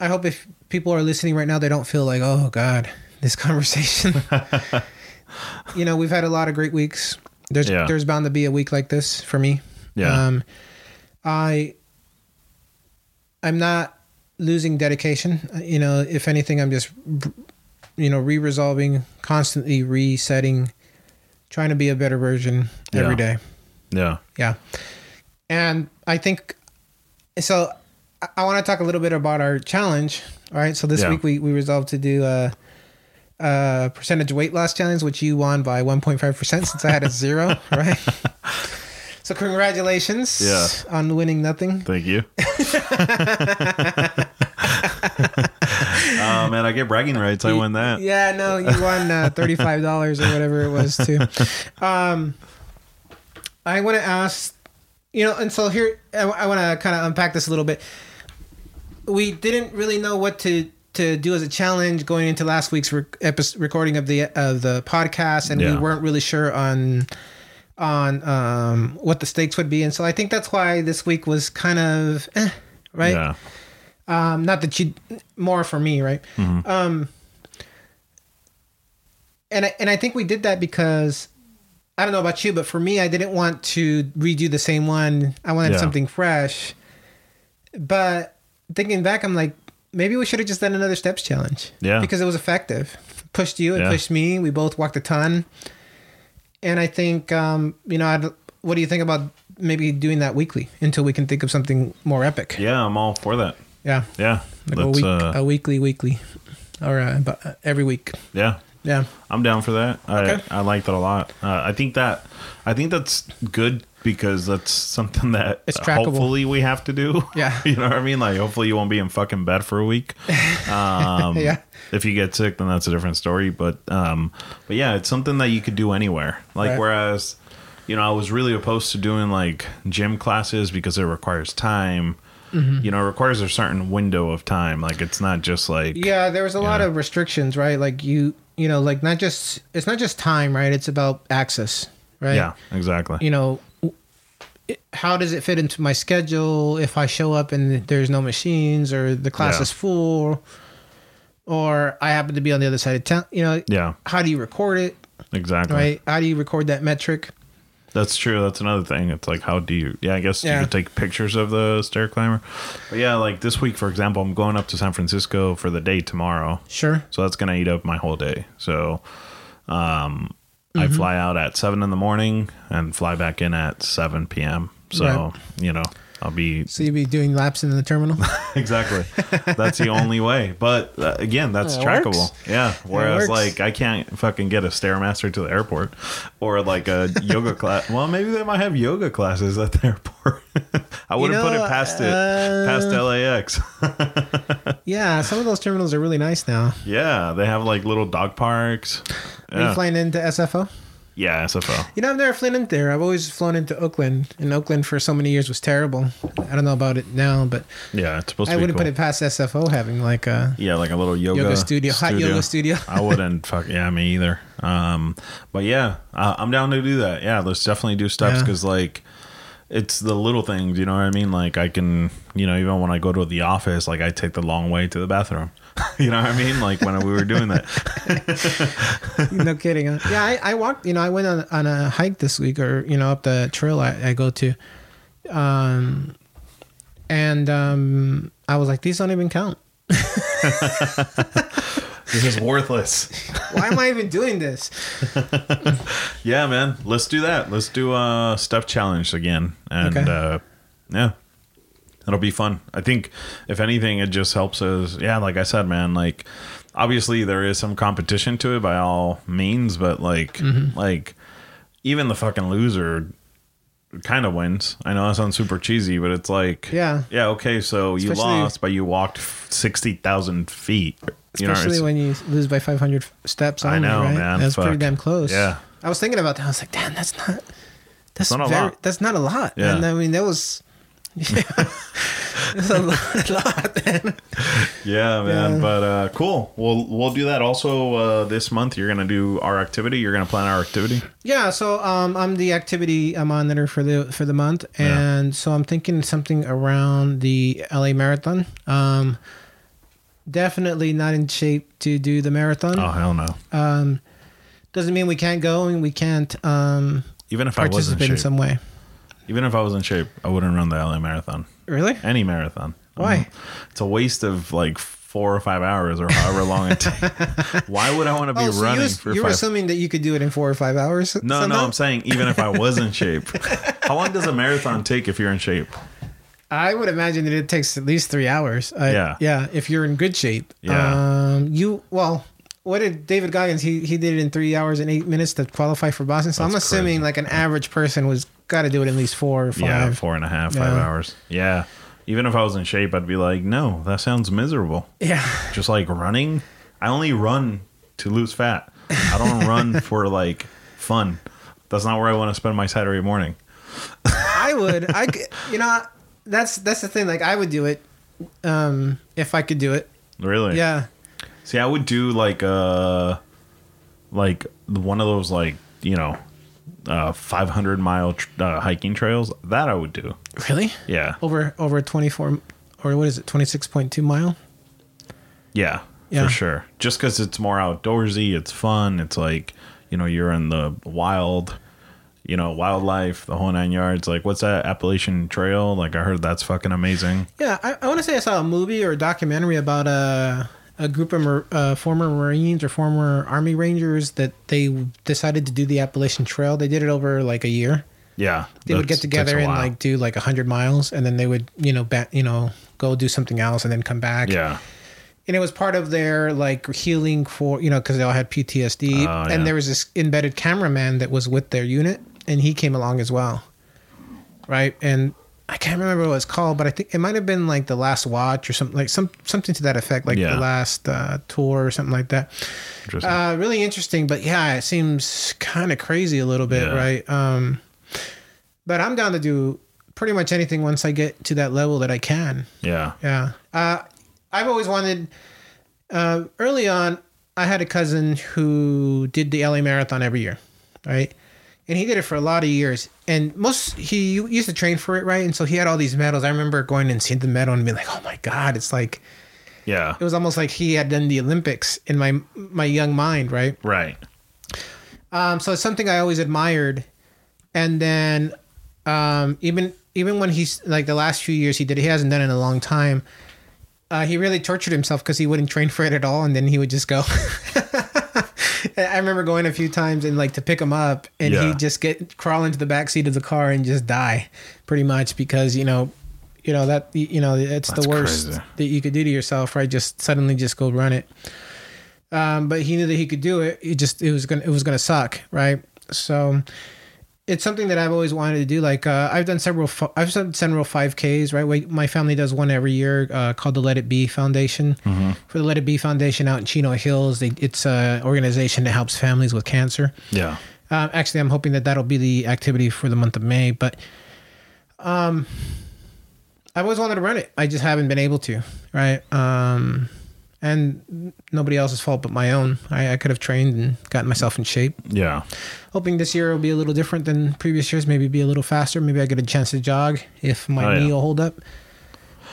Speaker 2: I hope if people are listening right now they don't feel like, "Oh god, this conversation." you know, we've had a lot of great weeks. There's
Speaker 1: Yeah.
Speaker 2: there's bound to be a week like this for me.
Speaker 1: Yeah.
Speaker 2: Um, I I'm not losing dedication. You know, if anything, I'm just you know re-resolving, constantly resetting, trying to be a better version every
Speaker 1: Yeah.
Speaker 2: day.
Speaker 1: Yeah.
Speaker 2: Yeah, and I think so. I- I want to talk a little bit about our challenge. All right, so this
Speaker 1: Yeah.
Speaker 2: week we we resolved to do a. a percentage weight loss challenge, which you won by 1.5% since I had a zero, right? So congratulations
Speaker 1: Yeah.
Speaker 2: on winning nothing.
Speaker 1: Thank you. oh man, I get bragging rights. I win that.
Speaker 2: Yeah, no, you won uh, thirty-five dollars or whatever it was too. Um, I want to ask, you know, and so here I, want to kind of unpack this a little bit. We didn't really know what to to do as a challenge going into last week's rec- episode, recording of the of the podcast, and we weren't really sure on on um, what the stakes would be, and so I think that's why this week was kind of eh, right.
Speaker 1: Yeah.
Speaker 2: Um, not that you more for me, right? Um, and I, and I think we did that because I don't know about you, but for me, I didn't want to redo the same one. I wanted
Speaker 1: Yeah.
Speaker 2: something fresh. But thinking back, I'm like, maybe we should have just done another steps challenge.
Speaker 1: Yeah.
Speaker 2: because it was effective. Pushed you, it
Speaker 1: Yeah.
Speaker 2: pushed me. We both walked a ton. And I think, um, you know, I'd, what do you think about maybe doing that weekly until we can think of something more epic?
Speaker 1: Yeah, I'm all for that.
Speaker 2: Yeah.
Speaker 1: Yeah.
Speaker 2: Like a week,
Speaker 1: uh,
Speaker 2: a weekly, weekly, or uh, but uh, every week.
Speaker 1: yeah.
Speaker 2: Yeah,
Speaker 1: I'm down for that.
Speaker 2: Okay.
Speaker 1: I, I like that a lot. Uh, I think that I think that's good because that's something that
Speaker 2: It's trackable.
Speaker 1: hopefully we have to do.
Speaker 2: Yeah.
Speaker 1: you know what I mean. Like hopefully you won't be in fucking bed for a week. Um,
Speaker 2: Yeah.
Speaker 1: If you get sick, then that's a different story. But um, but yeah, it's something that you could do anywhere. Like
Speaker 2: Right.
Speaker 1: whereas, you know, I was really opposed to doing like gym classes because it requires time.
Speaker 2: Mm-hmm.
Speaker 1: You know, it requires a certain window of time. Like it's not just like
Speaker 2: Yeah, there was a lot
Speaker 1: Yeah.
Speaker 2: of restrictions, right? Like you, you know, like not just it's not just time, right? It's about access, right?
Speaker 1: yeah, exactly.
Speaker 2: You know, how does it fit into my schedule if I show up and there's no machines or the class
Speaker 1: Yeah.
Speaker 2: is full or I happen to be on the other side of town, you know,
Speaker 1: Yeah,
Speaker 2: how do you record it,
Speaker 1: exactly.
Speaker 2: right? How do you record that metric?
Speaker 1: That's true. That's another thing. It's like, how do you? Yeah, I guess
Speaker 2: Yeah.
Speaker 1: you could take pictures of the stair climber. But yeah, like this week, for example, I'm going up to San Francisco for the day tomorrow,
Speaker 2: Sure.
Speaker 1: so that's gonna eat up my whole day. So, um,
Speaker 2: Mm-hmm.
Speaker 1: I fly out at seven in the morning and fly back in at seven p.m. So
Speaker 2: Right.
Speaker 1: you know, I'll be
Speaker 2: So you'd be doing laps in the terminal.
Speaker 1: exactly. That's the only way. But uh, again, that's
Speaker 2: It
Speaker 1: trackable.
Speaker 2: works.
Speaker 1: Yeah. Whereas, like, I can't fucking get a stairmaster to the airport or like a yoga class. Well, maybe they might have yoga classes at the airport. I wouldn't put
Speaker 2: know,
Speaker 1: it past it,
Speaker 2: uh,
Speaker 1: past LAX.
Speaker 2: yeah, some of those terminals are really nice now.
Speaker 1: yeah, they have like little dog parks.
Speaker 2: Are you flying into SFO?
Speaker 1: Yeah, SFO.
Speaker 2: You know, I've never flown into there. I've always flown into Oakland, and Oakland for so many years was terrible. I don't know about it now, but
Speaker 1: Yeah, it's supposed
Speaker 2: I
Speaker 1: to be
Speaker 2: wouldn't
Speaker 1: cool.
Speaker 2: put it past SFO having like a
Speaker 1: yeah, like a little yoga,
Speaker 2: yoga studio, hot yoga studio.
Speaker 1: I wouldn't fuck yeah me either. Um, but yeah, uh, I'm down to do that. Yeah, let's definitely do steps
Speaker 2: Yeah.
Speaker 1: because like it's the little things, you know what I mean? Like I can, you know, even when I go to the office, like I take the long way to the bathroom. you know what I mean? Like when we were doing that.
Speaker 2: no kidding. Yeah, I, I walked. You know, I went on on a hike this week, or you know, up the trail I, I go to, um, and um, I was like, these don't even count.
Speaker 1: This is worthless.
Speaker 2: Why am I even doing this?
Speaker 1: Yeah, man. Let's do that. Let's do a step challenge again. And
Speaker 2: Okay.
Speaker 1: uh yeah. It'll be fun. I think if anything it just helps us yeah, like I said, man, like obviously there is some competition to it by all means, but like
Speaker 2: Mm-hmm.
Speaker 1: like even the fucking loser kind of wins. I know that sounds super cheesy, but it's like
Speaker 2: Yeah.
Speaker 1: Yeah, okay, so you lost but you walked 60,000 feet. You know,
Speaker 2: Especially
Speaker 1: it's-
Speaker 2: when you lose by 500 steps.
Speaker 1: I know,
Speaker 2: right?
Speaker 1: man.
Speaker 2: That's pretty damn close.
Speaker 1: Yeah.
Speaker 2: I was thinking about that. I was like, damn, that's not. That's
Speaker 1: not a lot.
Speaker 2: That's not a lot.
Speaker 1: Yeah.
Speaker 2: And I mean, that was. Yeah, that's a lot. A lot man.
Speaker 1: Yeah, man.
Speaker 2: Yeah.
Speaker 1: But uh, cool. We'll we'll do that. Also, uh, this month you're gonna do our activity. You're gonna plan our activity.
Speaker 2: Yeah, so um, I'm the activity monitor for the for the month, and so I'm thinking something around the LA Marathon. Um, definitely not in shape to do the marathon.
Speaker 1: Oh hell no.
Speaker 2: Um, doesn't mean we can't go and we can't um,
Speaker 1: Even if I was in
Speaker 2: participate in some way.
Speaker 1: Even if I was in shape, I wouldn't run the LA marathon.
Speaker 2: Really?
Speaker 1: Any marathon.
Speaker 2: Why?
Speaker 1: Um, it's a waste of like four or five hours or however long it takes. Why would I want to be
Speaker 2: Oh, so
Speaker 1: running
Speaker 2: you,
Speaker 1: for
Speaker 2: you were
Speaker 1: five?
Speaker 2: assuming that you could do it in four or five hours?
Speaker 1: no, no. I'm saying even if I was in shape, how long does a marathon take if you're in shape?
Speaker 2: I would imagine that it takes at least three hours. Uh,
Speaker 1: Yeah.
Speaker 2: yeah. If you're in good shape.
Speaker 1: Yeah.
Speaker 2: Um, you well, what did David Goggins? He he did it in three hours and eight minutes to qualify for Boston. So I'm assuming
Speaker 1: crazy.
Speaker 2: like an average person was got to do it at least four or five.
Speaker 1: Yeah, four and a half, five
Speaker 2: Yeah.
Speaker 1: hours. Yeah. Even if I was in shape, I'd be like, no, that sounds miserable.
Speaker 2: Yeah.
Speaker 1: just like running. I only run to lose fat. I don't run for like fun. That's not where I want to spend my Saturday morning.
Speaker 2: I would. I you know that's that's the thing. Like I would do it um, if I could do it.
Speaker 1: Really?
Speaker 2: Yeah.
Speaker 1: See, I would do like uh like one of those like you know uh 500 mile tr- uh, hiking trails. That I would do.
Speaker 2: Really?
Speaker 1: Yeah.
Speaker 2: Over over 24 or what is it? 26.2 mile.
Speaker 1: Yeah.
Speaker 2: Yeah.
Speaker 1: For sure. Just because it's more outdoorsy, it's fun. It's like you know you're in the wild. You know, wildlife, the whole nine yards. Like, what's that Appalachian Trail? Like, I heard that's fucking amazing.
Speaker 2: Yeah, I, I want to say I saw a movie or a documentary about a a group of uh, former Marines or former Army Rangers that they decided to do the Appalachian Trail. They did it over like a year.
Speaker 1: Yeah,
Speaker 2: They would get together and like do like a hundred miles, and then they would you know bat you know go do something else and then come back.
Speaker 1: yeah,
Speaker 2: and it was part of their like healing for you know because they all had PTSD,
Speaker 1: Oh, yeah.
Speaker 2: and there was this embedded cameraman that was with their unit, and he came along as well. right? And I can't remember what it's called, but I think it might have been like the last watch or something like some something to that effect, like
Speaker 1: Yeah.
Speaker 2: the last uh, tour or something like that.
Speaker 1: Interesting.
Speaker 2: Uh, really interesting, but yeah, it seems kind of crazy a little bit,
Speaker 1: Yeah.
Speaker 2: right? Um, but I'm down to do pretty much anything once I get to that level that I can.
Speaker 1: yeah.
Speaker 2: Yeah. Uh, I've always wanted. Uh, early on, I had a cousin who did the LA Marathon every year, right? And he did it for a lot of years. And most he used to train for it, right? And so he had all these medals. I remember going and seeing the medal and being like, "Oh my god!" It's like
Speaker 1: Yeah.
Speaker 2: it was almost like he had done the Olympics in my my young mind, right?
Speaker 1: Right.
Speaker 2: Um, so it's something I always admired. And then um, even even when he's like the last few years he did, he hasn't done it in a long time. Uh, he really tortured himself because he wouldn't train for it at all, and then he would just go. I remember going a few times and like to pick him up, and
Speaker 1: Yeah.
Speaker 2: he'd just get crawl into the back seat of the car and just die, pretty much because you know, you know that you know it's
Speaker 1: That's
Speaker 2: the worst
Speaker 1: crazy.
Speaker 2: that you could do to yourself, right? Just suddenly just go run it. Um, but he knew that he could do it. It just it was gonna it was gonna suck, right? So it's something that I've always wanted to do. Like uh, I've done several, I've done several five Ks. Right, We- my family does one every year uh, called the Let It Be Foundation. For the Let It Be Foundation out in Chino Hills, they, it's an organization that helps families with cancer.
Speaker 1: Yeah.
Speaker 2: Uh, actually, I'm hoping that that'll be the activity for the month of May. But um, I've always wanted to run it. I just haven't been able to. Right. Um, and nobody else's fault but my own. I, I could have trained and gotten myself in shape.
Speaker 1: Yeah.
Speaker 2: Hoping this year will be a little different than previous years. Maybe be a little faster. Maybe I get a chance to jog if my
Speaker 1: Oh, yeah.
Speaker 2: knee will hold up.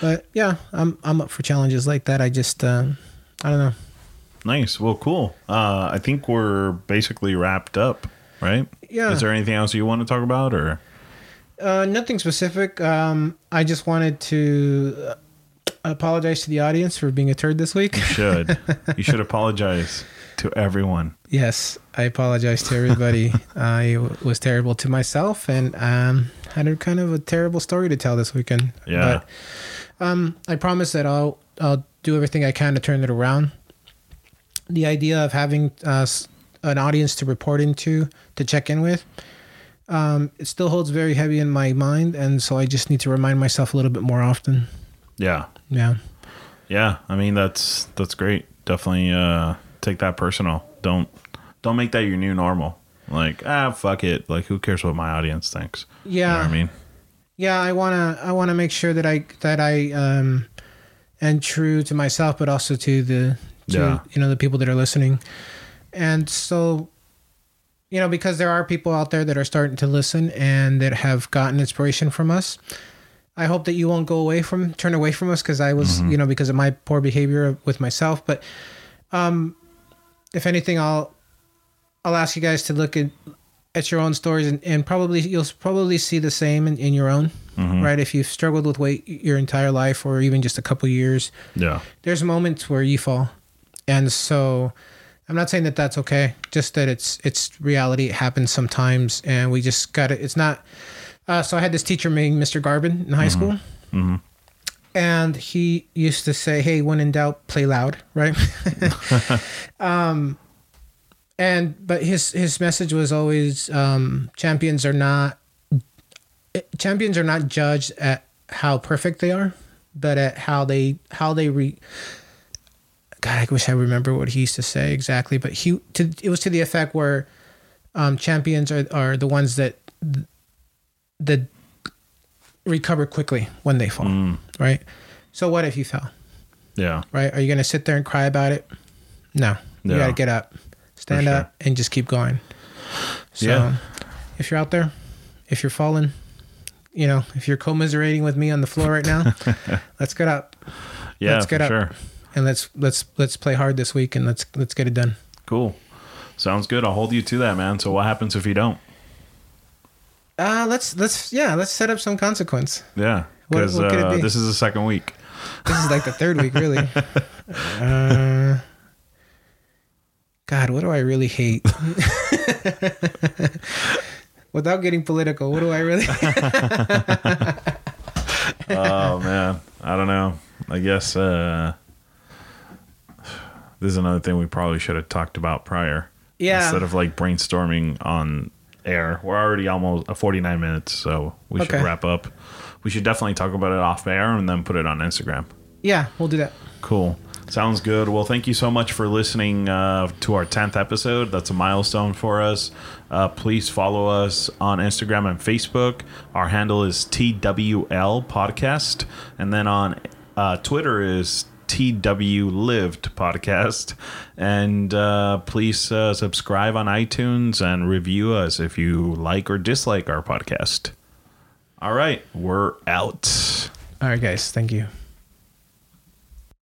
Speaker 2: But yeah, I'm I'm up for challenges like that. I just uh, I don't know.
Speaker 1: Nice. Well, cool. Uh, I think we're basically wrapped up, right?
Speaker 2: Yeah.
Speaker 1: Is there anything else you want to talk about, or?
Speaker 2: Uh, nothing specific. Um, I just wanted to uh, apologize to the audience for being a turd this week.
Speaker 1: You Should you should apologize to everyone?
Speaker 2: yes, I apologize to everybody. I was terrible to myself and um, had a kind of a terrible story to tell this weekend.
Speaker 1: Yeah.
Speaker 2: But um, I promise that I'll I'll do everything I can to turn it around. The idea of having uh, an audience to report into, to check in with, um, it still holds very heavy in my mind, and so I just need to remind myself a little bit more often.
Speaker 1: Yeah.
Speaker 2: Yeah.
Speaker 1: Yeah. I mean, that's that's great. Definitely uh, take that personal. Don't don't make that your new normal. Like ah, fuck it. Like who cares what my audience thinks? You know
Speaker 2: Yeah.
Speaker 1: what I mean?
Speaker 2: yeah i want to i want to make sure that i that i um am true to myself but also to the to
Speaker 1: Yeah.
Speaker 2: you know the people that are listening and so you know because there are people out there that are starting to listen and that have gotten inspiration from us i hope that you won't go away from turn away from us because i was you know because of my poor behavior with myself. But um if anything i'll i'll ask you guys to look at at your own stories and, and probably you'll probably see the same in, in your own right? If you've struggled with weight your entire life or even just a couple years
Speaker 1: Yeah.
Speaker 2: there's moments where you fall. And so i'm not saying that that's okay just that it's it's reality. It happens sometimes and we just gotta it's not uh, so i had this teacher named mr garbin in high school. And he used to say hey when in doubt play loud right? Um and but his his message was always um champions are not champions are not judged at how perfect they are but at how they how they re god i wish i remember what he used to say exactly but he to, it was to the effect where um champions are are the ones that that recover quickly when they fall mm. right so what if you fell
Speaker 1: Yeah.
Speaker 2: right? Are you going to sit there and cry about it? No. You got to get up, stand
Speaker 1: sure.
Speaker 2: up, and just keep going. So,
Speaker 1: Yeah.
Speaker 2: if you're out there, if you're falling, you know, if you're commiserating with me on the floor right now, let's get up
Speaker 1: Yeah.
Speaker 2: Let's get up.
Speaker 1: sure.
Speaker 2: and let's let's let's play hard this week and let's let's get it done.
Speaker 1: Cool. Sounds good. I'll hold you to that, man. So what happens if you don't?
Speaker 2: Uh let's let's yeah, let's set up some consequence.
Speaker 1: Yeah. Because
Speaker 2: what could it
Speaker 1: uh,
Speaker 2: be?
Speaker 1: this is the second week.
Speaker 2: This is like the third week, really. Uh, God, what do I really hate? Without getting political, what do I really?
Speaker 1: oh man, I don't know. I guess uh, this is another thing we probably should have talked about prior.
Speaker 2: Yeah.
Speaker 1: Instead of like brainstorming on air. We're already almost uh, 49 minutes, so we should wrap up. We should definitely talk about it off air and then put it on Instagram.
Speaker 2: Yeah, we'll do that.
Speaker 1: Cool. Sounds good. Well, thank you so much for listening uh, to our 10th episode. That's a milestone for us. Uh, please follow us on Instagram and Facebook. Our handle is TWL Podcast. And then on uh, Twitter is TW Lived Podcast. And uh, please uh, subscribe on iTunes and review us if you like or dislike our podcast. All right, we're out.
Speaker 2: All right, guys. Thank you.